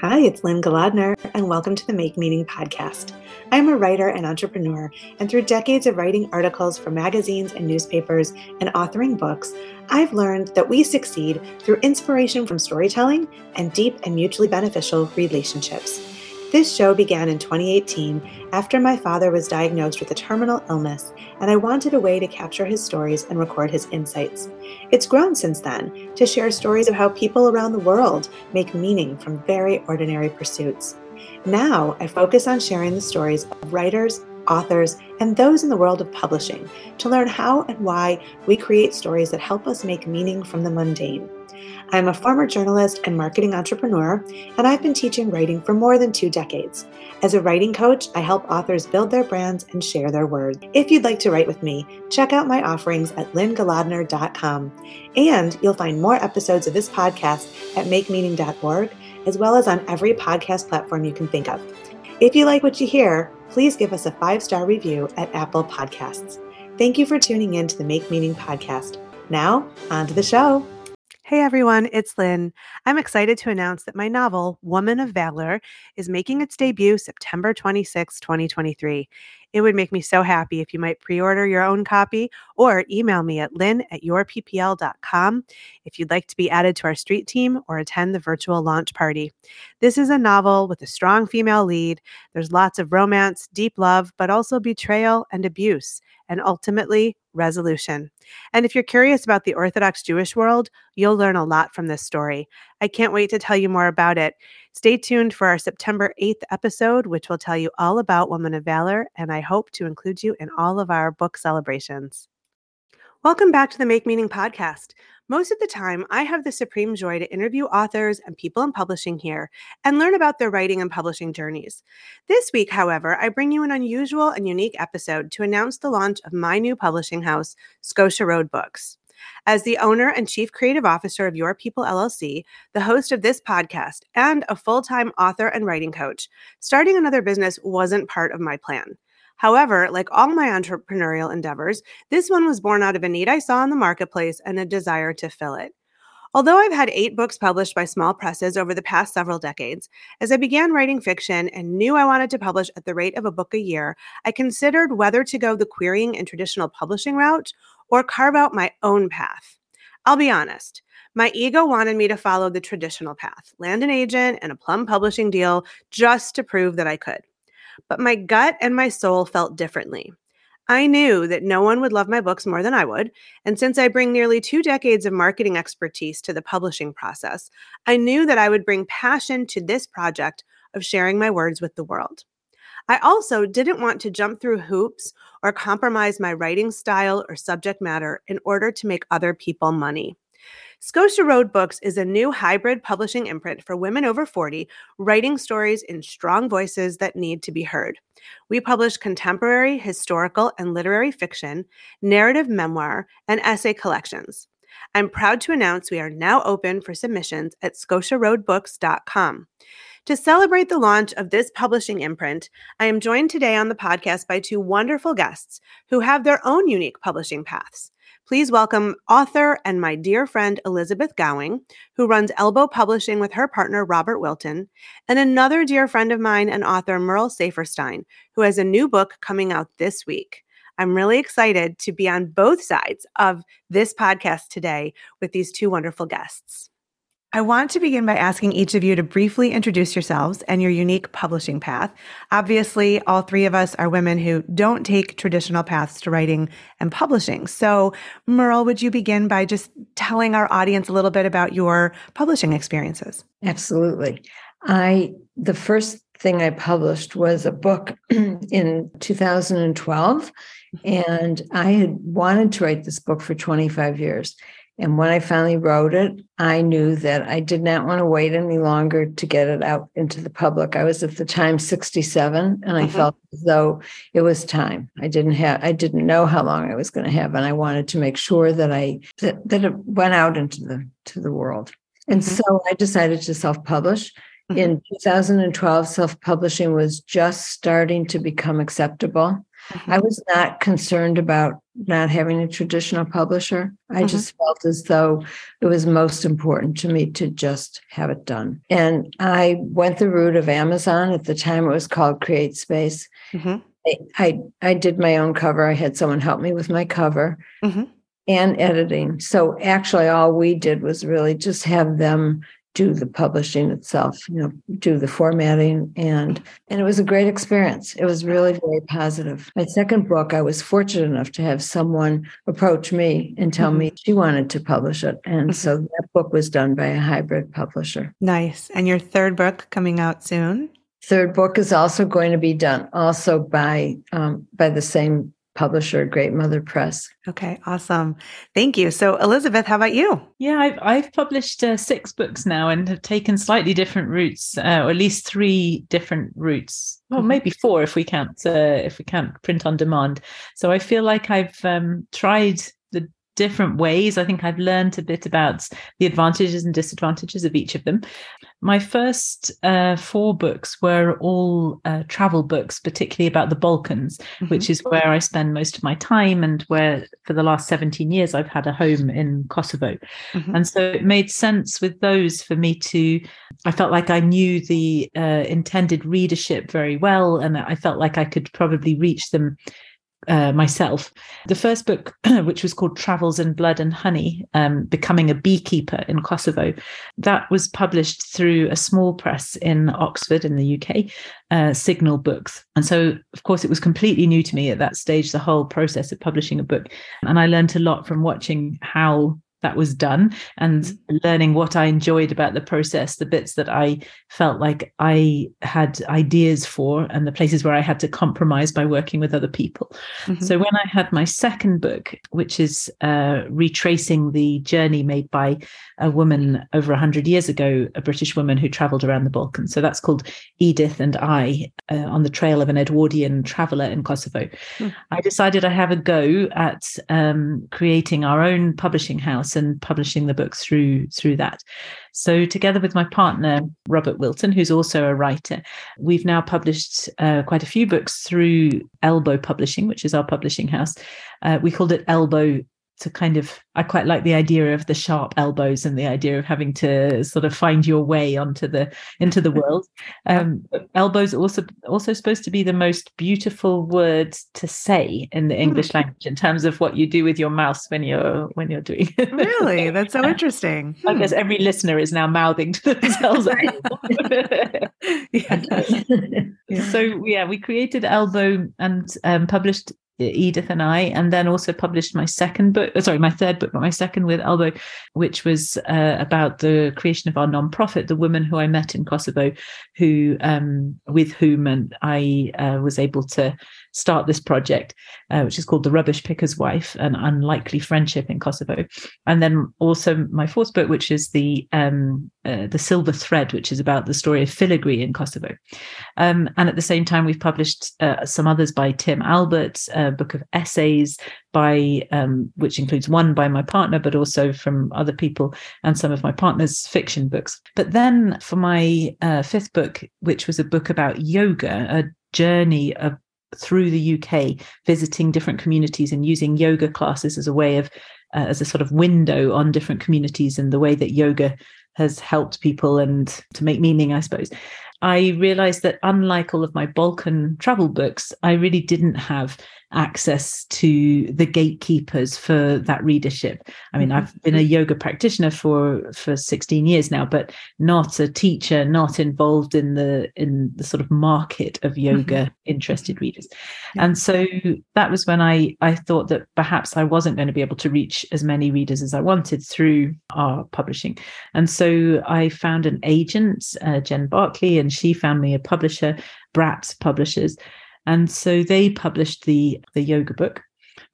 Hi, it's Lynne Golodner, and welcome to the Make Meaning podcast. I'm a writer and entrepreneur, and through decades of writing articles for magazines and newspapers and authoring books, I've learned that we succeed through inspiration from storytelling and deep and mutually beneficial relationships. This show began in 2018 after my father was diagnosed with a terminal illness, and I wanted a way to capture his stories and record his insights. It's grown since then to share stories of how people around the world make meaning from very ordinary pursuits. Now I focus on sharing the stories of writers, authors, and those in the world of publishing to learn how and why we create stories that help us make meaning from the mundane. I'm a former journalist and marketing entrepreneur, and I've been teaching writing for more than two decades. As a writing coach, I help authors build their brands and share their words. If you'd like to write with me, check out my offerings at lynnegolodner.com. And you'll find more episodes of this podcast at makemeaning.org, as well as on every podcast platform you can think of. If you like what you hear, please give us a five star review at Apple Podcasts. Thank you for tuning in to the Make Meaning podcast. Now, on to the show. Hey everyone, it's Lynne. I'm excited to announce that my novel, Woman of Valor, is making its debut September 26, 2023. It would make me so happy if you might pre order your own copy or email me at lynn at yourppl.com if you'd like to be added to our street team or attend the virtual launch party. This is a novel with a strong female lead. There's lots of romance, deep love, but also betrayal and abuse, and ultimately resolution. And if you're curious about the Orthodox Jewish world, you'll learn a lot from this story. I can't wait to tell you more about it. Stay tuned for our September 8th episode, which will tell you all about Woman of Valor, and I hope to include you in all of our book celebrations. Welcome back to the Make Meaning podcast. Most of the time, I have the supreme joy to interview authors and people in publishing here and learn about their writing and publishing journeys. This week, however, I bring you an unusual and unique episode to announce the launch of my new publishing house, Scotia Road Books. As the owner and chief creative officer of Your People LLC, the host of this podcast, and a full time author and writing coach, starting another business wasn't part of my plan. However, like all my entrepreneurial endeavors, this one was born out of a need I saw in the marketplace and a desire to fill it. Although I've had eight books published by small presses over the past several decades, as I began writing fiction and knew I wanted to publish at the rate of a book a year, I considered whether to go the querying and traditional publishing route or carve out my own path. I'll be honest, my ego wanted me to follow the traditional path, land an agent and a plum publishing deal just to prove that I could. But my gut and my soul felt differently. I knew that no one would love my books more than I would. And since I bring nearly two decades of marketing expertise to the publishing process, I knew that I would bring passion to this project of sharing my words with the world. I also didn't want to jump through hoops or compromise my writing style or subject matter in order to make other people money. Scotia Road Books is a new hybrid publishing imprint for women over 40 writing stories in strong voices that need to be heard. We publish contemporary, historical, and literary fiction, narrative memoir, and essay collections. I'm proud to announce we are now open for submissions at scotiaroadbooks.com. To celebrate the launch of this publishing imprint, I am joined today on the podcast by two wonderful guests who have their own unique publishing paths. Please welcome author and my dear friend Elizabeth Gowing, who runs Elbow Publishing with her partner Robert Wilton, and another dear friend of mine and author Merle Saferstein, who has a new book coming out this week. I'm really excited to be on both sides of this podcast today with these two wonderful guests. I want to begin by asking each of you to briefly introduce yourselves and your unique publishing path. Obviously, all three of us are women who don't take traditional paths to writing and publishing. So, Merle, would you begin by just telling our audience a little bit about your publishing experiences? Absolutely. I the first thing I published was a book in 2012 mm-hmm. and I had wanted to write this book for 25 years. And when I finally wrote it, I knew that I did not want to wait any longer to get it out into the public. I was at the time 67 and I mm-hmm. felt as though it was time. I didn't have I didn't know how long I was going to have and I wanted to make sure that I that, that it went out into the to the world. And mm-hmm. so I decided to self-publish. Mm-hmm. In 2012, self-publishing was just starting to become acceptable. I mm-hmm. was not concerned about not having a traditional publisher. I mm-hmm. just felt as though it was most important to me to just have it done. And I went the route of Amazon. At the time, it was called Create Space. Mm-hmm. I, I did my own cover. I had someone help me with my cover mm-hmm. and editing. So actually, all we did was really just have them do the publishing itself you know do the formatting and and it was a great experience. It was really very positive. My second book i was fortunate enough to have someone approach me and tell mm-hmm. me she wanted to publish it. And mm-hmm. so that book was done by a hybrid publisher. Nice. And your third book coming out soon? Third book is also going to be done also by um, by the same publisher, Great Mother Press. Okay, awesome. Thank you. So, Elizabeth, how about you? Yeah, I've, I've published uh, six books now and have taken slightly different routes, uh, or at least three different routes. Well, mm-hmm. maybe four if we can't uh, if we can't print on demand. So I feel like I've um, tried different ways. I think I've learned a bit about the advantages and disadvantages of each of them. My first uh, four books were all uh, travel books, particularly about the Balkans, mm-hmm. which is where I spend most of my time and where for the last 17 years I've had a home in Kosovo. Mm-hmm. And so it made sense with those for me to, I felt like I knew the uh, intended readership very well, and I felt like I could probably reach them uh, myself. The first book, which was called Travels in Blood and Honey, um, Becoming a Beekeeper in Kosovo, that was published through a small press in Oxford in the UK, uh, Signal Books. And so, of course, it was completely new to me at that stage, the whole process of publishing a book. And I learned a lot from watching how that was done and mm-hmm. learning what I enjoyed about the process, the bits that I felt like I had ideas for, and the places where I had to compromise by working with other people. Mm-hmm. So when I had my second book, which is uh, retracing the journey made by a woman over 100 years ago, a British woman who traveled around the Balkans. So that's called Edith and I uh, on the trail of an Edwardian traveler in Kosovo. Mm-hmm. I decided I have a go at um, creating our own publishing house and publishing the book through through that. So together with my partner Robert Wilton, who's also a writer, we've now published uh, quite a few books through Elbow Publishing, which is our publishing house. Uh, we called it Elbow to kind of I quite like the idea of the sharp elbows and the idea of having to sort of find your way onto the into the world. Um, elbows also also supposed to be the most beautiful word to say in the hmm. English language in terms of what you do with your mouth when you're when you're doing. It. Really, that's so interesting. I guess hmm. every listener is now mouthing to themselves. yeah. So yeah, we created Elbow and um, published Edith and I, and then also published my second book, uh, sorry, my third book, but my second with Elbow, which was uh, about the creation of our nonprofit, the woman who I met in Kosovo, who um, with whom and I uh, was able to start this project, uh, which is called The Rubbish Picker's Wife, an unlikely friendship in Kosovo. And then also my fourth book, which is the um, uh, the Silver Thread, which is about the story of filigree in Kosovo. Um, and at the same time, we've published uh, some others by Tim Albert, a book of essays by um, which includes one by my partner, but also from other people and some of my partner's fiction books. But then for my uh, fifth book, which was a book about yoga, a journey of through the UK, visiting different communities and using yoga classes as a way of, uh, as a sort of window on different communities and the way that yoga has helped people and to make meaning, I suppose. I realized that unlike all of my Balkan travel books, I really didn't have access to the gatekeepers for that readership. I mean, mm-hmm. I've been a yoga practitioner for for 16 years now, but not a teacher, not involved in the in the sort of market of yoga mm-hmm. interested readers. Yeah. And so that was when I I thought that perhaps I wasn't going to be able to reach as many readers as I wanted through our publishing. And so I found an agent, uh, Jen Barkley, and she found me a publisher, Bratz Publishers and so they published the the yoga book.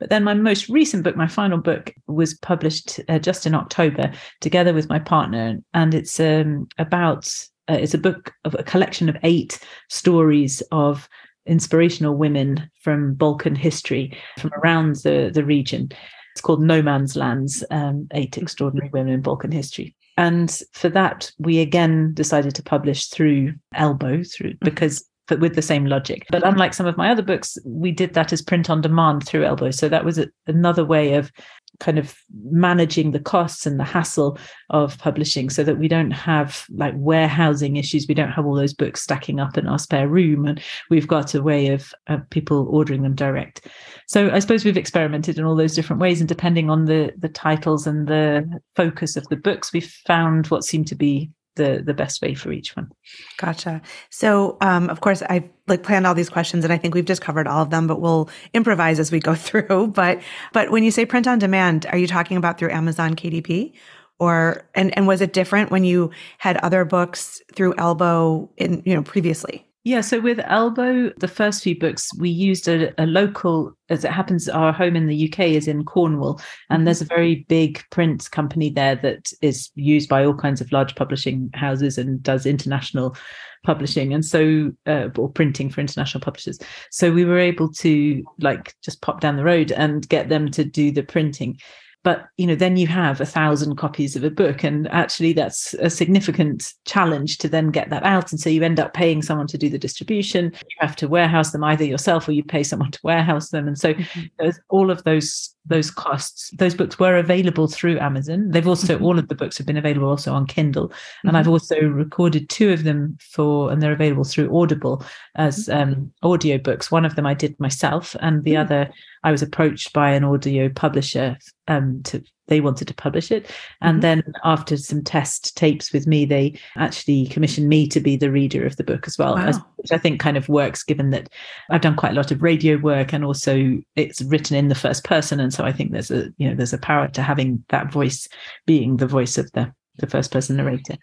But then my most recent book, my final book, was published uh, just in October together with my partner, and it's um, about uh, it's a book of a collection of eight stories of inspirational women from Balkan history from around the the region. It's called No Man's Lands: um, Eight Extraordinary Women in Balkan History. And for that, we again decided to publish through Elbow, through mm-hmm. because but with the same logic. But unlike some of my other books, we did that as print on demand through Elbow. So that was a, another way of kind of managing the costs and the hassle of publishing so that we don't have like warehousing issues we don't have all those books stacking up in our spare room and we've got a way of, of people ordering them direct so i suppose we've experimented in all those different ways and depending on the the titles and the focus of the books we've found what seemed to be the the best way for each one. Gotcha. So, um, of course, I've like planned all these questions, and I think we've just covered all of them, but we'll improvise as we go through. But but when you say print on demand, are you talking about through Amazon KDP? Or and and was it different when you had other books through Elbow in you know previously? Yeah, so with Elbow, the first few books, we used a, a, local, as it happens, our home in the UK is in Cornwall, and mm-hmm. there's a very big print company there that is used by all kinds of large publishing houses and does international publishing and so uh, or printing for international publishers so we were able to like just pop down the road and get them to do the printing but you know then you have a thousand copies of a book and actually that's a significant challenge to then get that out and so you end up paying someone to do the distribution you have to warehouse them either yourself or you pay someone to warehouse them and so mm-hmm. all of those those costs those books were available through amazon they've also mm-hmm. all of the books have been available also on kindle and mm-hmm. i've also recorded two of them for and they're available through audible as mm-hmm. um, audio books one of them i did myself and the mm. other I was approached by an audio publisher um, to they wanted to publish it, and mm-hmm. then after some test tapes with me, they actually commissioned me to be the reader of the book as well, wow. as, which I think kind of works given that I've done quite a lot of radio work and also it's written in the first person, and so I think there's a you know there's a power to having that voice being the voice of the the first person narrator.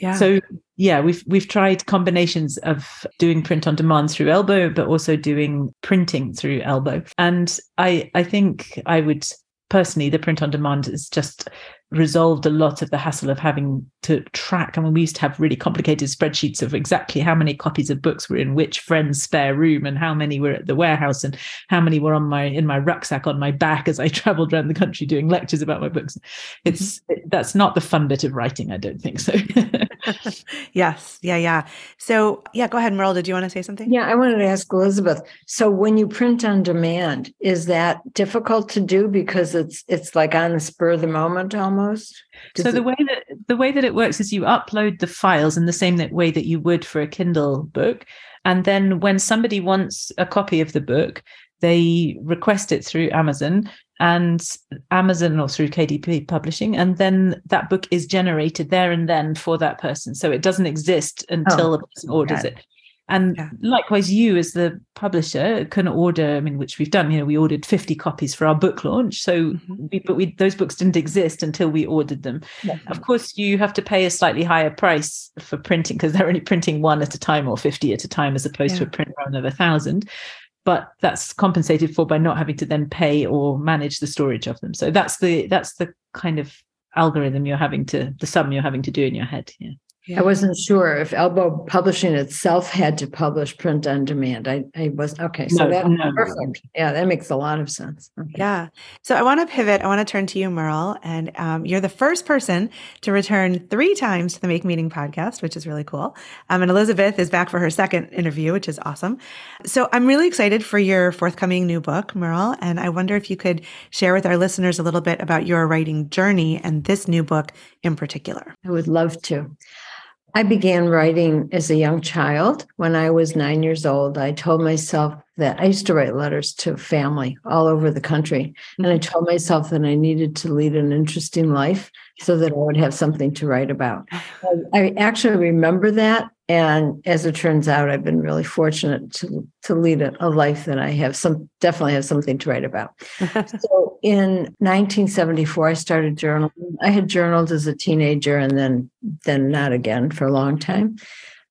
Yeah. So yeah, we've we've tried combinations of doing print on demand through Elbow, but also doing printing through Elbow. And I I think I would personally the print on demand is just resolved a lot of the hassle of having to track. I mean, we used to have really complicated spreadsheets of exactly how many copies of books were in which friend's spare room and how many were at the warehouse and how many were on my in my rucksack on my back as I traveled around the country doing lectures about my books. It's mm-hmm. that's not the fun bit of writing, I don't think so. yes. Yeah, yeah. So yeah, go ahead, Merle. Did you want to say something? Yeah, I wanted to ask Elizabeth. So when you print on demand, is that difficult to do because it's it's like on the spur of the moment almost? Almost? Does so the it... way that the way that it works is you upload the files in the same way that you would for a Kindle book, and then when somebody wants a copy of the book, they request it through Amazon and Amazon or through KDP Publishing, and then that book is generated there and then for that person. So it doesn't exist oh, until oh, the person orders it. And yeah. likewise, you as the publisher can order. I mean, which we've done. You know, we ordered fifty copies for our book launch. So, mm-hmm. we, but we those books didn't exist until we ordered them. Yeah. Of course, you have to pay a slightly higher price for printing because they're only printing one at a time or fifty at a time, as opposed yeah. to a print run of a thousand. But that's compensated for by not having to then pay or manage the storage of them. So that's the that's the kind of algorithm you're having to the sum you're having to do in your head. Yeah. Yeah. I wasn't sure if Elbow Publishing itself had to publish print on demand. I, I was okay. So no, that no, perfect. Yeah, that makes a lot of sense. Okay. Yeah. So I want to pivot. I want to turn to you, Merle, and um, you're the first person to return three times to the Make Meaning podcast, which is really cool. Um, and Elizabeth is back for her second interview, which is awesome. So I'm really excited for your forthcoming new book, Merle, and I wonder if you could share with our listeners a little bit about your writing journey and this new book in particular. I would love to. I began writing as a young child. When I was nine years old, I told myself that I used to write letters to family all over the country. And I mm-hmm. told myself that I needed to lead an interesting life so that I would have something to write about. I actually remember that and as it turns out, I've been really fortunate to to lead a, a life that I have some definitely have something to write about. so in 1974, I started journaling. I had journaled as a teenager and then then not again for a long time.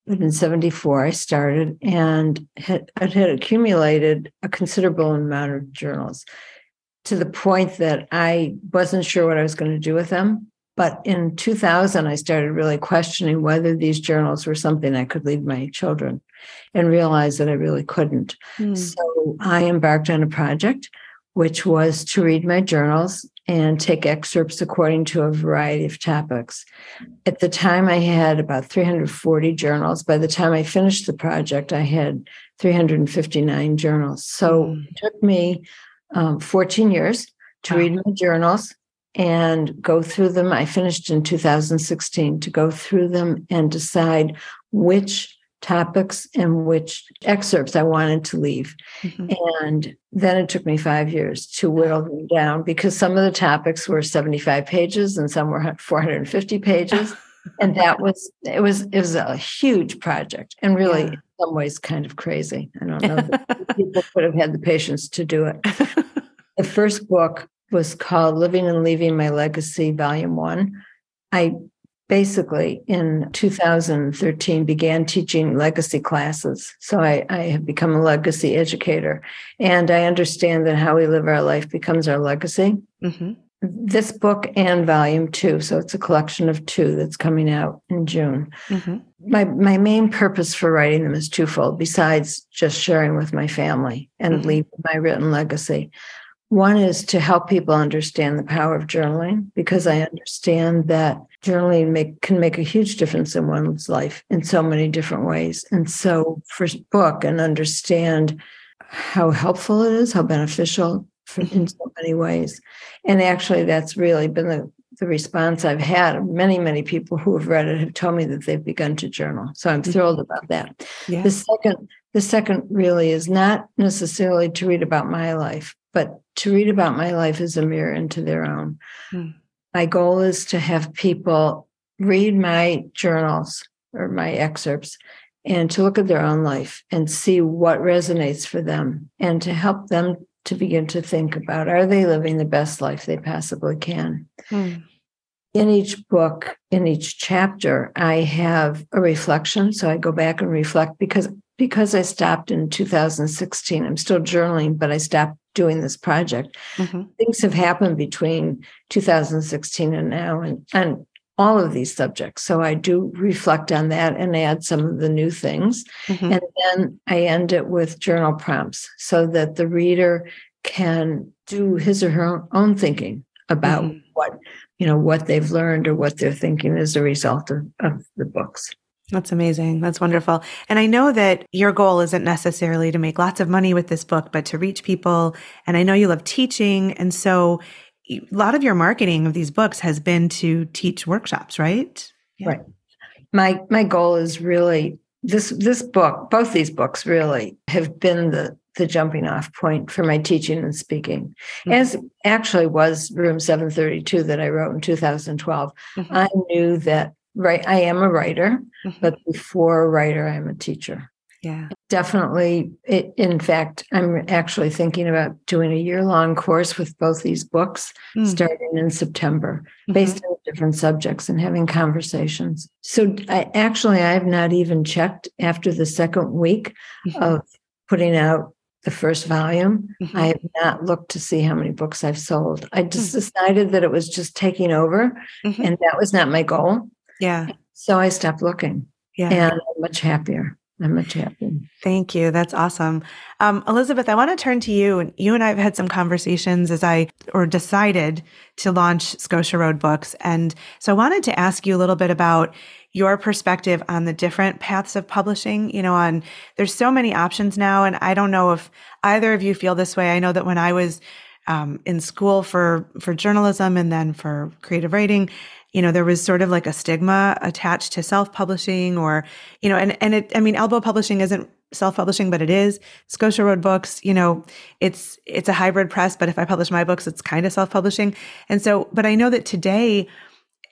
But in 74, I started and had, it had accumulated a considerable amount of journals to the point that I wasn't sure what I was going to do with them. But in 2000, I started really questioning whether these journals were something I could leave my children and realized that I really couldn't. Mm. So I embarked on a project, which was to read my journals and take excerpts according to a variety of topics. At the time, I had about 340 journals. By the time I finished the project, I had 359 journals. So mm. it took me um, 14 years to wow. read my journals and go through them. I finished in 2016 to go through them and decide which topics and which excerpts I wanted to leave. Mm-hmm. And then it took me five years to whittle them down because some of the topics were 75 pages and some were 450 pages. and that was it was it was a huge project and really yeah. in some ways kind of crazy. I don't know people could have had the patience to do it. the first book was called Living and Leaving My Legacy, Volume One. I basically in 2013 began teaching legacy classes. So I, I, have become a legacy educator. And I understand that how we live our life becomes our legacy. Mm-hmm. This book and volume two, so it's a collection of two that's coming out in June. Mm-hmm. My my main purpose for writing them is twofold, besides just sharing with my family and mm-hmm. leaving my written legacy. One is to help people understand the power of journaling because I understand that journaling make, can make a huge difference in one's life in so many different ways. And so, for book and understand how helpful it is, how beneficial for, in so many ways. And actually, that's really been the, the response I've had. Many, many people who have read it have told me that they've begun to journal. So I'm mm-hmm. thrilled about that. Yeah. The second, the second really is not necessarily to read about my life, but to read about my life as a mirror into their own. Mm. My goal is to have people read my journals or my excerpts and to look at their own life and see what resonates for them and to help them to begin to think about are they living the best life they possibly can. Mm. In each book, in each chapter, I have a reflection. So I go back and reflect because because I stopped in 2016. I'm still journaling, but I stopped doing this project. Mm-hmm. Things have happened between 2016 and now, and, and all of these subjects. So I do reflect on that and add some of the new things. Mm-hmm. And then I end it with journal prompts so that the reader can do his or her own thinking about mm-hmm. what you know what they've learned or what they're thinking as a result of, of the books. That's amazing. That's wonderful. And I know that your goal isn't necessarily to make lots of money with this book, but to reach people. And I know you love teaching. And so a lot of your marketing of these books has been to teach workshops, right? Yeah. Right. My my goal is really this this book, both these books really have been the the jumping off point for my teaching and speaking. Mm-hmm. As actually was Room 732 that I wrote in 2012. Mm-hmm. I knew that right i am a writer mm-hmm. but before a writer i'm a teacher yeah definitely it, in fact i'm actually thinking about doing a year-long course with both these books mm. starting in september mm-hmm. based on different subjects and having conversations so i actually i have not even checked after the second week mm-hmm. of putting out the first volume. Mm-hmm. I have not looked to see how many books I've sold. I just mm-hmm. decided that it was just taking over, mm-hmm. and that was not my goal. Yeah. So I stopped looking. Yeah. And I'm much happier. I'm much happier. Thank you. That's awesome. Um, Elizabeth, I want to turn to you. And you and I have had some conversations as I or decided to launch Scotia Road Books. And so I wanted to ask you a little bit about your perspective on the different paths of publishing. You know, on there's so many options now. And I don't know if either of you feel this way. I know that when I was um, in school for for journalism and then for creative writing you know there was sort of like a stigma attached to self-publishing or you know and and it i mean elbow publishing isn't self-publishing but it is. Scotia road books you know it's it's a hybrid press but if i publish my books it's kind of self-publishing. And so but i know that today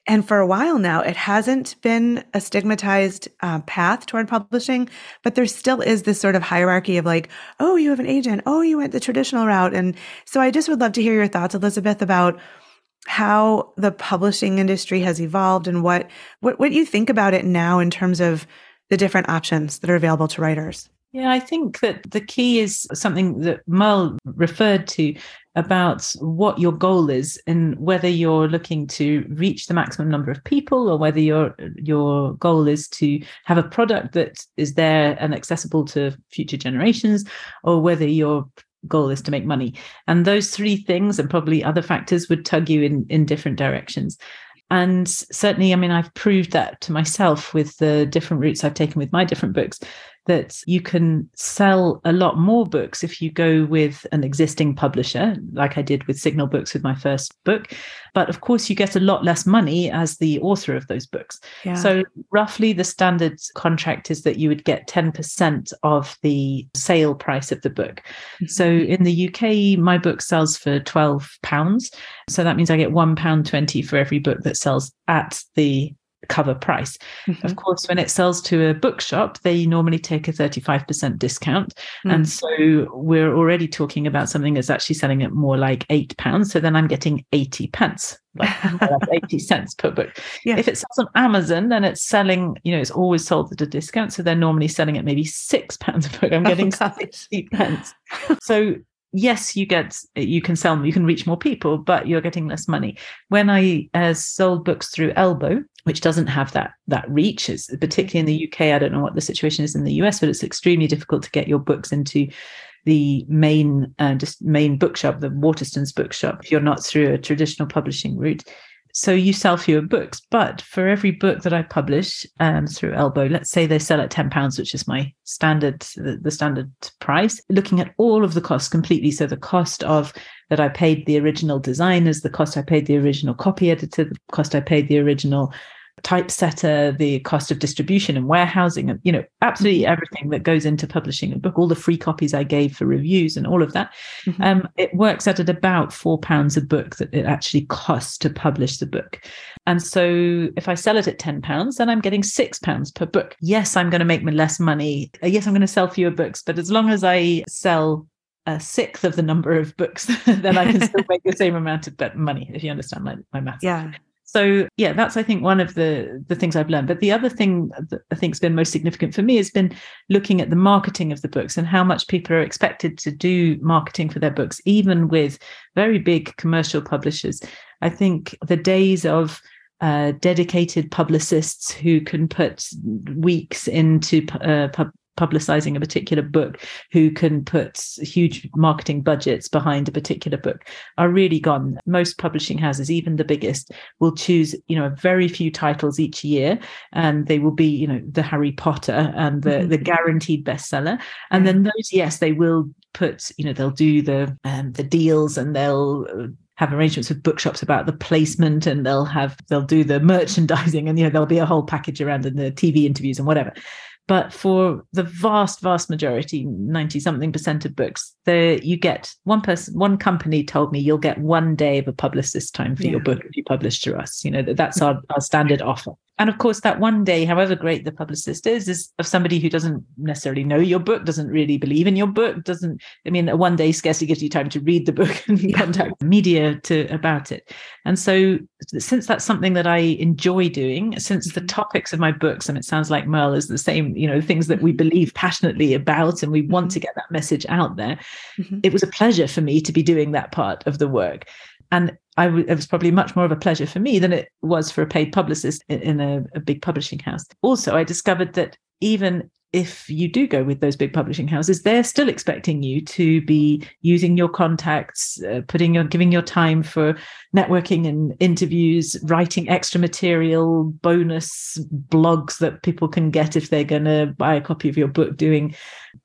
and for a while now it hasn't been a stigmatized uh, path toward publishing but there still is this sort of hierarchy of like oh you have an agent. Oh you went the traditional route. And so i just would love to hear your thoughts elizabeth about how the publishing industry has evolved and what, what what you think about it now in terms of the different options that are available to writers. Yeah, I think that the key is something that Merle referred to about what your goal is and whether you're looking to reach the maximum number of people or whether your your goal is to have a product that is there and accessible to future generations or whether you're goal is to make money. And those three things and probably other factors would tug you in, in different directions. And certainly, I mean, I've proved that to myself with the different routes I've taken with my different books that you can sell a lot more books if you go with an existing publisher, like I did with Signal Books with my first book. But of course, you get a lot less money as the author of those books. Yeah. So, roughly, the standard contract is that you would get 10% of the sale price of the book. Mm-hmm. So, in the UK, my book sells for £12. So, that means I get £1.20 for every book that sells at the cover price. Mm-hmm. Of course, when it sells to a bookshop, they normally take a 35% discount. Mm. And so we're already talking about something that's actually selling at more like eight pounds. So then I'm getting 80 pence, like 80 cents per book. Yeah. If it sells on Amazon, then it's selling, you know, it's always sold at a discount. So they're normally selling at maybe six pounds a book. I'm oh, getting oh, 60 pence. so yes you get you can sell you can reach more people but you're getting less money when i uh, sold books through elbow which doesn't have that that reach. Is particularly in the uk i don't know what the situation is in the us but it's extremely difficult to get your books into the main uh, just main bookshop the waterstones bookshop if you're not through a traditional publishing route so you sell fewer books but for every book that i publish um, through elbow let's say they sell at 10 pounds which is my standard the, the, standard price looking at all of the costs completely. So the cost of that i paid the original designers the cost i paid the original copy editor the cost i paid the original typesetter, the cost of distribution and warehousing, and you know, absolutely mm-hmm. everything that goes into publishing a book, all the free copies I gave for reviews and all of that. Mm-hmm. Um, it works out at about four pounds a book that it actually costs to publish the book. And so if I sell it at 10 pounds, then I'm getting six pounds per book. Yes, I'm going to make less money. Yes, I'm going to sell fewer books, but as long as I sell a sixth of the number of books, then I can still make the same amount of money, if you understand my, my math. Yeah so yeah that's i think one of the the things i've learned. But the other thing that i think's been most significant for me has been looking at the marketing of the books and how much people are expected to do marketing for their books even with very big commercial publishers. I think the days of uh, dedicated publicists who can put weeks into uh, pub- publicizing a particular book who can put huge marketing budgets behind a particular book. Are really gone. Most publishing houses even the biggest will choose you know a very few titles each year and they will be you know the harry potter and the mm-hmm. the guaranteed bestseller. And then those yes they will put you know they'll do the um, the deals and they'll uh, have arrangements with bookshops about the placement and they'll have they'll do the merchandising and you know there'll be a whole package around and the TV interviews and whatever but for the vast, vast majority, 90 something percent of books, there you get one person, one company told me you'll get one day of a publicist time for yeah. your book if you publish through us. You know, that that's our, our standard offer. And of course, that one day, however great the publicist is, is of somebody who doesn't necessarily know your book, doesn't really believe in your book, doesn't, I mean, a one day scarcely gives you time to read the book and yeah. contact media to about it. And so since that's something that I enjoy doing, since the mm-hmm. topics of my books, and it sounds like Merle is the same, you know, things that we believe passionately about and we want to mm-hmm. get that message out there, mm-hmm. it was a pleasure for me to be doing that part of the work. And I w- it was probably much more of a pleasure for me than it was for a paid publicist in, in a, a big publishing house. Also, I discovered that even if you do go with those big publishing houses, they're still expecting you to be using your contacts, uh, putting your giving your time for networking and interviews, writing extra material, bonus blogs that people can get if they're going to buy a copy of your book. Doing,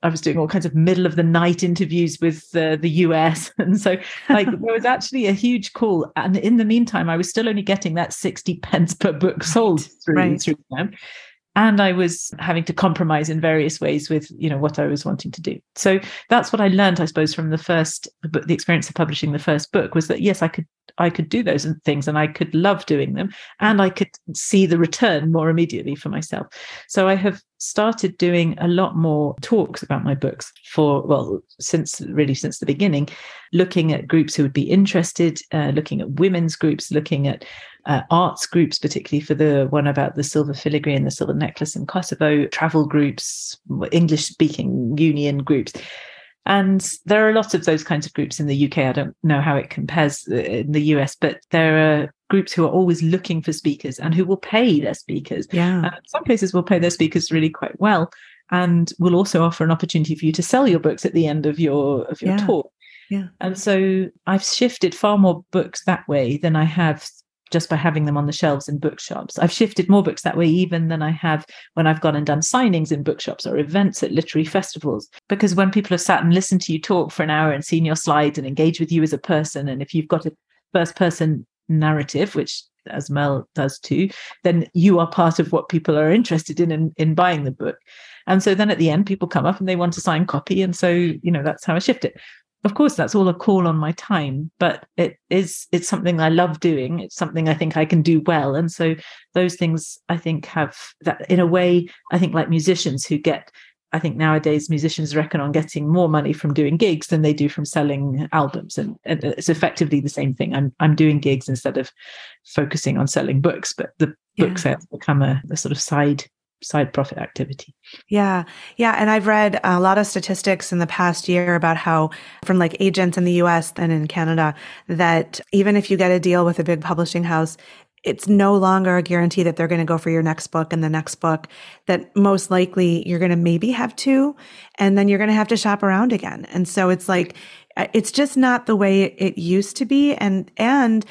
I was doing all kinds of middle of the night interviews with uh, the US, and so like there was actually a huge call. And in the meantime, I was still only getting that sixty pence per book sold through right. through them and i was having to compromise in various ways with you know what i was wanting to do. So that's what i learned i suppose from the first the experience of publishing the first book was that yes i could i could do those things and i could love doing them and i could see the return more immediately for myself so i have started doing a lot more talks about my books for well since really since the beginning looking at groups who would be interested uh, looking at women's groups looking at uh, arts groups, particularly for the one about the silver filigree and the silver necklace in Kosovo, travel groups, English speaking union groups. And there are a lot of those kinds of groups in the UK. I don't know how it compares uh, in the US, but there are groups who are always looking for speakers and who will pay their speakers. Yeah. Uh, some places will pay their speakers really quite well. and will also offer an opportunity for you to sell your books at the end of your of your Yeah. talk. Yeah. And so I've shifted far more books that way than I have just by having them on the shelves in bookshops. I've shifted more books that way even than I have when I've gone and done signings in bookshops or events at literary festivals. Because when people have sat and listened to you talk for an hour and seen your slides and engaged with you as a person, and if you've got a first person narrative, which as Mel does too, then you are part of what people are interested in, in in buying the book. And so then at the end, people come up and they want to sign copy. And so, you know, that's how I shift it of course that's all a call on my time but it is it's something i love doing. It's something i think i can do well. And so those things i think have that in a way i think like musicians who get i think nowadays musicians reckon on getting more money from doing gigs than they do from selling albums. And, and it's effectively the same thing. I'm i'm doing gigs instead of focusing on selling books but the Yeah. book sales become a, a sort of side side profit activity Yeah. Yeah. And I've read a lot of statistics in the past year about how, from like agents in the US and in Canada, that even if you get a deal with a big publishing house, it's no longer a guarantee that they're going to go for your next book and the next book, that most likely you're going to maybe have two, and then you're going to have to shop around again. And so it's like, uh, it's just not the way it used to be. And, and,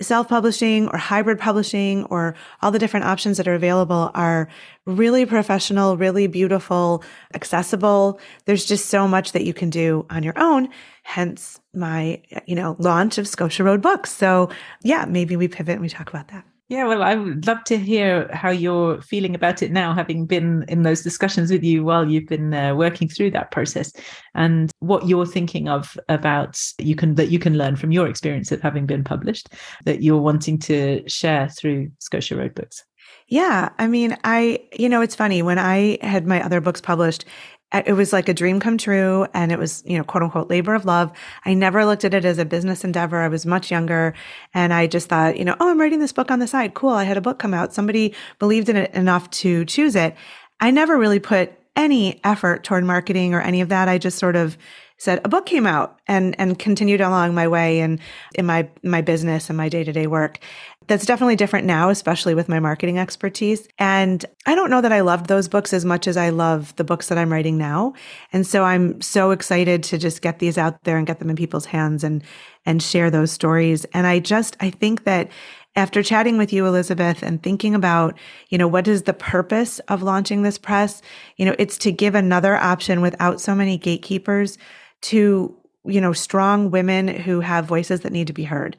self-publishing or hybrid publishing or all the different options that are available are really professional, really beautiful, accessible. There's just so much that you can do on your own. Hence my, you know, launch of Scotia Road Books. So yeah, maybe we pivot and we talk about that. Yeah, well, I would love to hear how you're feeling about it now, having been in those discussions with you while you've been uh, working through that process, and what you're thinking of about you can that you can learn from your experience of having been published that you're wanting to share through Scotia Road Books. Yeah. I mean, I, you know, it's funny when I had my other books published, it was like a dream come true and it was, you know, quote unquote labor of love. I never looked at it as a business endeavor. I was much younger and I just thought, you know, oh, I'm writing this book on the side. Cool. I had a book come out. Somebody believed in it enough to choose it. I never really put any effort toward marketing or any of that. I just sort of said a book came out and and continued along my way and in my my business and my day-to-day work. That's definitely different now, especially with my marketing expertise. And I don't know that I loved those books as much as I love the books that I'm writing now. And so I'm so excited to just get these out there and get them in people's hands and and share those stories. And I just I think that after chatting with you, Elizabeth, and thinking about, you know, what is the purpose of launching this press? You know, it's to give another option without so many gatekeepers to, you know, strong women who have voices that need to be heard.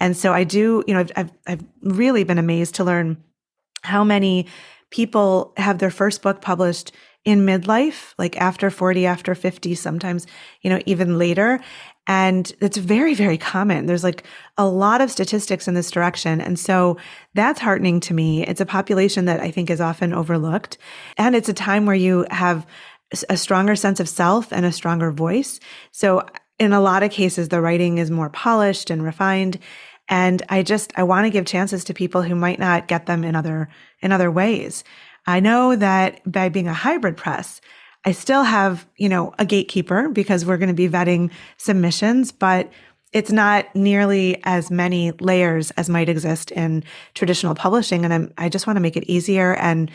And so I do, you know, I've, I've, I've really been amazed to learn how many people have their first book published in midlife, like after 40, after 50, sometimes, you know, even later. And it's very, very common. There's like a lot of statistics in this direction. And so that's heartening to me. It's a population that I think is often overlooked. And it's a time where you have a stronger sense of self and a stronger voice. So in a lot of cases, the writing is more polished and refined. And I just, I want to give chances to people who might not get them in other, in other ways. I know that by being a hybrid press, I still have, you know, a gatekeeper because we're going to be vetting submissions, but it's not nearly as many layers as might exist in traditional publishing. And I'm, I just want to make it easier and,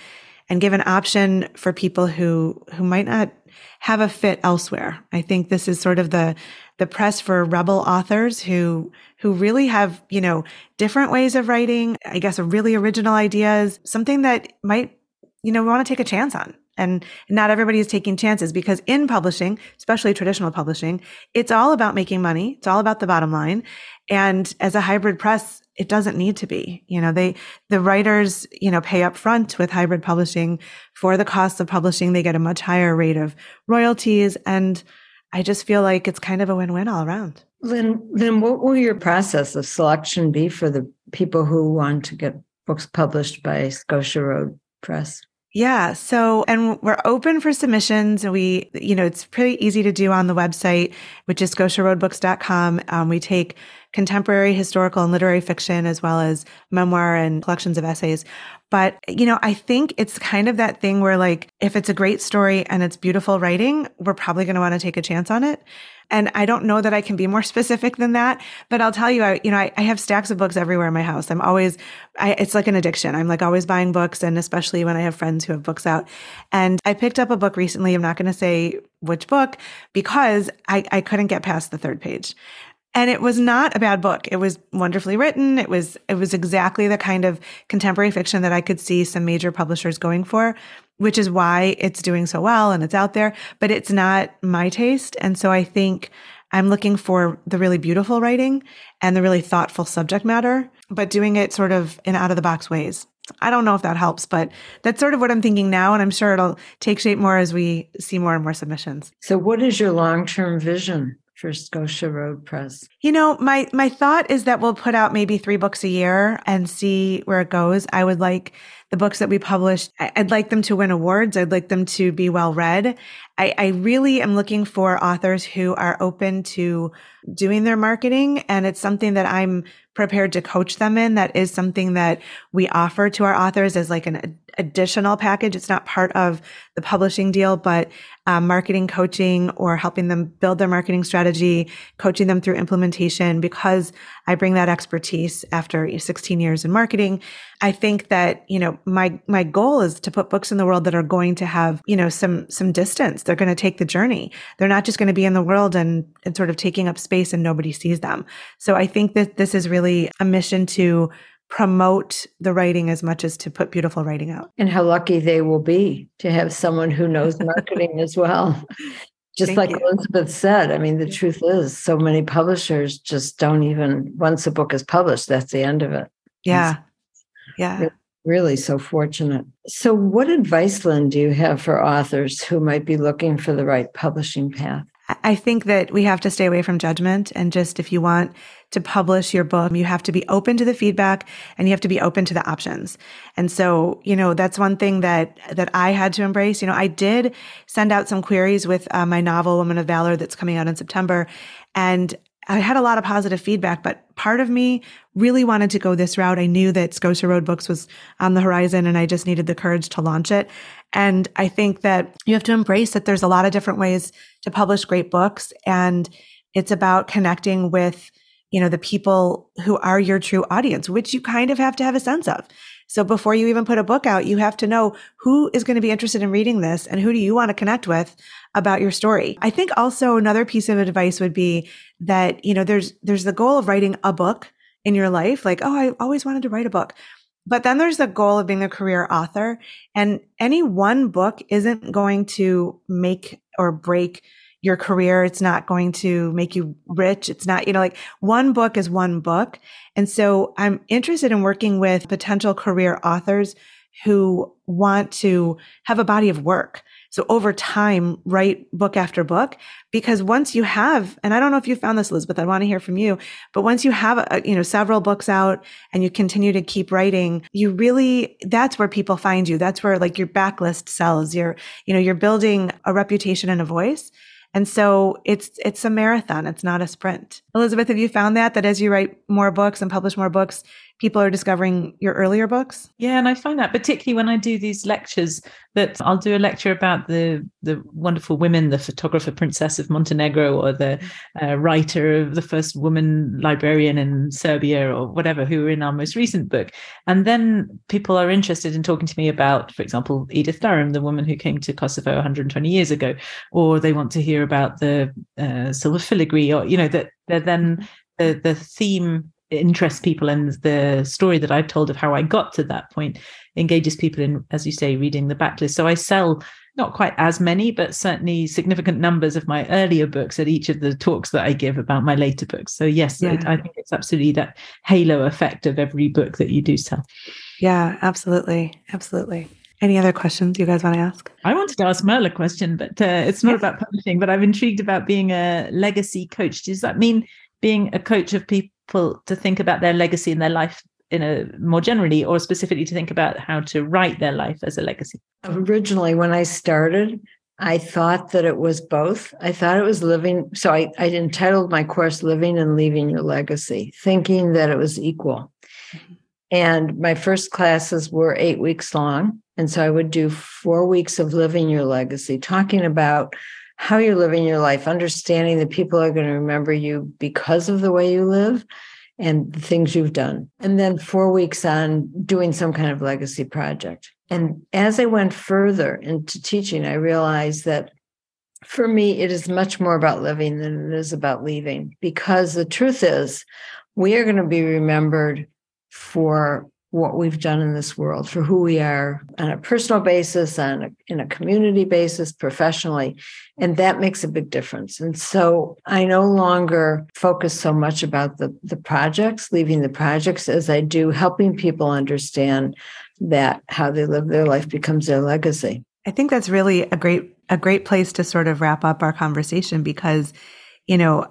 and give an option for people who, who might not have a fit elsewhere. I think this is sort of the, the press for rebel authors who, who really have, you know, different ways of writing, I guess, really original ideas, something that might, you know, want to take a chance on. And not everybody is taking chances because in publishing, especially traditional publishing, it's all about making money. It's all about the bottom line. And as a hybrid press, it doesn't need to be. You know, they, the writers, you know, pay up front with hybrid publishing for the cost of publishing. They get a much higher rate of royalties. And I just feel like it's kind of a win-win all around. Lynne, Lynne, what will your process of selection be for the people who want to get books published by Scotia Road Press? Yeah. So, and we're open for submissions. We, you know, it's pretty easy to do on the website, which is scotiaroadbooks.com. Um, we take contemporary historical and literary fiction, as well as memoir and collections of essays. But, you know, I think it's kind of that thing where, like, if it's a great story and it's beautiful writing, we're probably going to want to take a chance on it. And I don't know that I can be more specific than that, but I'll tell you, I, you know, I, I have stacks of books everywhere in my house. I'm always, I, it's like an addiction. I'm like always buying books, and especially when I have friends who have books out. And I picked up a book recently. I'm not going to say which book because I, I couldn't get past the third page and it was not a bad book it was wonderfully written it was it was exactly the kind of contemporary fiction that i could see some major publishers going for which is why it's doing so well and it's out there but it's not my taste and so i think i'm looking for the really beautiful writing and the really thoughtful subject matter but doing it sort of in out of the box ways I don't know if that helps, but that's sort of what I'm thinking now. And I'm sure it'll take shape more as we see more and more submissions. So, what is your long term vision? For Scotia Road Press? You know, my my thought is that we'll put out maybe three books a year and see where it goes. I would like the books that we publish, I'd like them to win awards. I'd like them to be well read. I, I really am looking for authors who are open to doing their marketing. And it's something that I'm prepared to coach them in. That is something that we offer to our authors as like an additional package. It's not part of the publishing deal, but um, marketing coaching or helping them build their marketing strategy, coaching them through implementation because I bring that expertise after 16 years in marketing. I think that, you know, my my goal is to put books in the world that are going to have, you know, some some distance. They're going to take the journey. They're not just going to be in the world and, and sort of taking up space and nobody sees them. So I think that this is really a mission to promote the writing as much as to put beautiful writing out. And how lucky they will be to have someone who knows marketing as well. Just Thank like you. Elizabeth said, I mean, the truth is, so many publishers just don't even, once a book is published, that's the end of it. Yeah. Yeah. Really so fortunate. So, what advice, Lynne, do you have for authors who might be looking for the right publishing path? I think that we have to stay away from judgment and just if you want to publish your book, you have to be open to the feedback and you have to be open to the options. And so, you know, that's one thing that that I had to embrace. You know, I did send out some queries with uh, my novel Woman of Valor that's coming out in September and I had a lot of positive feedback, but part of me really wanted to go this route. I knew that Scotia Road Books was on the horizon and I just needed the courage to launch it. And I think that you have to embrace that there's a lot of different ways to publish great books. And it's about connecting with, you know, the people who are your true audience, which you kind of have to have a sense of. So before you even put a book out, you have to know who is going to be interested in reading this and who do you want to connect with about your story. I think also another piece of advice would be that, you know, there's there's the goal of writing a book in your life, like, oh, I always wanted to write a book. But then there's the goal of being a career author. And any one book isn't going to make or break your career. It's not going to make you rich. It's not, you know, like one book is one book. And so I'm interested in working with potential career authors who want to have a body of work. So over time, write book after book, because once you have, and I don't know if you found this, Elizabeth, I want to hear from you, but once you have, a, you know, several books out and you continue to keep writing, you really, that's where people find you. That's where like your backlist sells. You're, you know, you're building a reputation and a voice. And so it's it's a marathon, it's not a sprint. Elizabeth, have you found that that as you write more books and publish more books, people are discovering your earlier books? Yeah, and I find that particularly when I do these lectures that I'll do a lecture about the the wonderful women, the photographer princess of Montenegro, or the uh, writer of the first woman librarian in Serbia, or whatever, who are in our most recent book. And then people are interested in talking to me about, for example, Edith Durham, the woman who came to Kosovo 120 years ago, or they want to hear about the uh, silver filigree, or you know that they're then the the theme interests people and the story that I've told of how I got to that point engages people in, as you say, reading the backlist. So I sell not quite as many, but certainly significant numbers of my earlier books at each of the talks that I give about my later books. So yes, yeah. I think it's absolutely that halo effect of every book that you do sell. Yeah, absolutely. Absolutely. Any other questions you guys want to ask? I wanted to ask Merle a question, but uh, it's not about publishing, but I'm intrigued about being a legacy coach. Does that mean being a coach of people to think about their legacy in their life in a more generally or specifically to think about how to write their life as a legacy originally when i started I thought that it was both. I thought it was living. So I, I entitled my course Living and Leaving Your Legacy, thinking that it was equal. And my first classes were eight weeks long. And so I would do four weeks of living your legacy, talking about how you're living your life, understanding that people are going to remember you because of the way you live and the things you've done. And then four weeks on doing some kind of legacy project. And as I went further into teaching, I realized that for me, it is much more about living than it is about leaving, because the truth is, we are going to be remembered for what we've done in this world, for who we are on a personal basis, on a, in a community basis, professionally. And that makes a big difference. And so I no longer focus so much about the, the projects, leaving the projects, as I do helping people understand that how they live their life becomes their legacy. I think that's really a great a great place to sort of wrap up our conversation because you know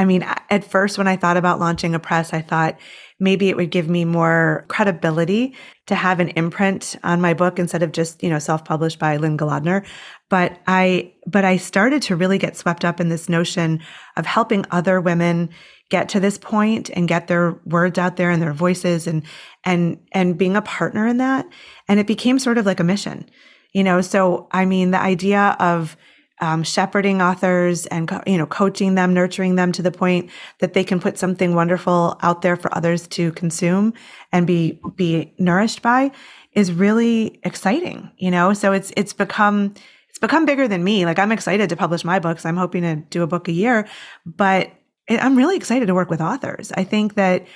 I mean, at first, when I thought about launching a press, I thought maybe it would give me more credibility to have an imprint on my book instead of just, you know, self-published by Lynne Golodner. But I, but I started to really get swept up in this notion of helping other women get to this point and get their words out there and their voices and, and, and being a partner in that. And it became sort of like a mission, you know? So, I mean, the idea of, um, shepherding authors and you know coaching them nurturing them to the point that they can put something wonderful out there for others to consume and be be nourished by is really exciting you know so it's it's become it's become bigger than me like i'm excited to publish my books i'm hoping to do a book a year but i'm really excited to work with authors i think that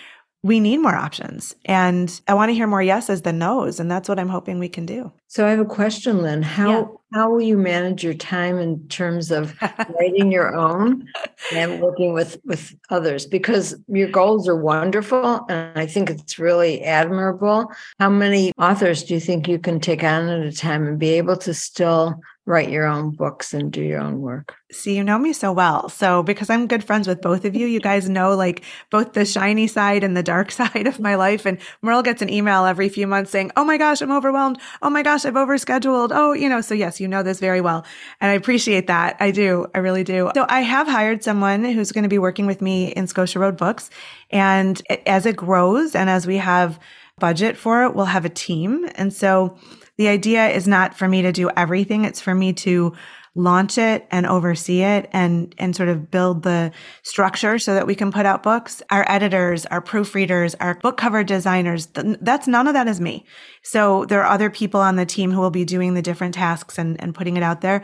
we need more options. And I want to hear more yeses than nos. And that's what I'm hoping we can do. So I have a question, Lynne. How yeah. How will you manage your time in terms of writing your own and working with with others? Because your goals are wonderful and I think it's really admirable. How many authors do you think you can take on at a time and be able to still write your own books and do your own work. See, you know me so well. So, because I'm good friends with both of you, you guys know like both the shiny side and the dark side of my life. And Merle gets an email every few months saying, Oh my gosh, I'm overwhelmed. Oh my gosh, I've overscheduled. Oh, you know, so yes, you know this very well. And I appreciate that. I do. I really do. So, I have hired someone who's going to be working with me in Scotia Road Books. And as it grows and as we have budget for it, we'll have a team. And so, the idea is not for me to do everything. It's for me to launch it and oversee it and and sort of build the structure so that we can put out books our editors our proofreaders our book cover designers that's none of that is me so there are other people on the team who will be doing the different tasks and, and putting it out there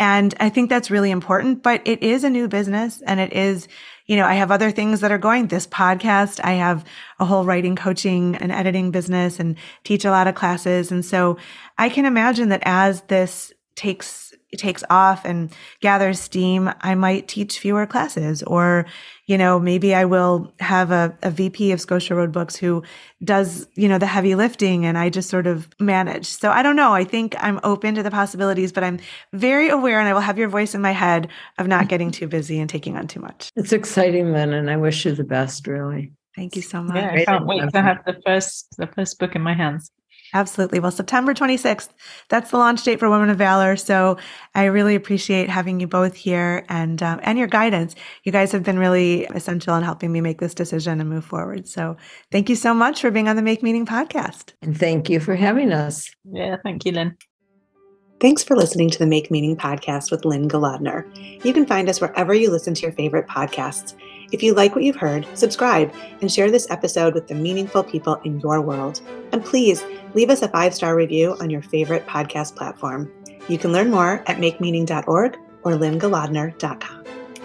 and i think that's really important but it is a new business and it is you know, I have other things that are going. This podcast, I have a whole writing, coaching, and editing business and teach a lot of classes. And so I can imagine that as this takes takes off and gathers steam, I might teach fewer classes or, you know, maybe I will have a, a VP of Scotia Road Books who does, you know, the heavy lifting and I just sort of manage. So I don't know. I think I'm open to the possibilities, but I'm very aware and I will have your voice in my head of not mm-hmm. getting too busy and taking on too much. It's exciting, Lynne, and I wish you the best, really. Thank you so much. Yeah, I can't wait to have the first the first book in my hands. Absolutely. Well, September 26th, that's the launch date for Women of Valor. So I really appreciate having you both here and um, and your guidance. You guys have been really essential in helping me make this decision and move forward. So thank you so much for being on the Make Meaning podcast. And thank you for having us. Yeah, thank you, Lynne. Thanks for listening to the Make Meaning podcast with Lynne Golodner. You can find us wherever you listen to your favorite podcasts. If you like what you've heard, subscribe and share this episode with the meaningful people in your world. And please leave us a five star review on your favorite podcast platform. You can learn more at makemeaning.org or lynnegolodner.com.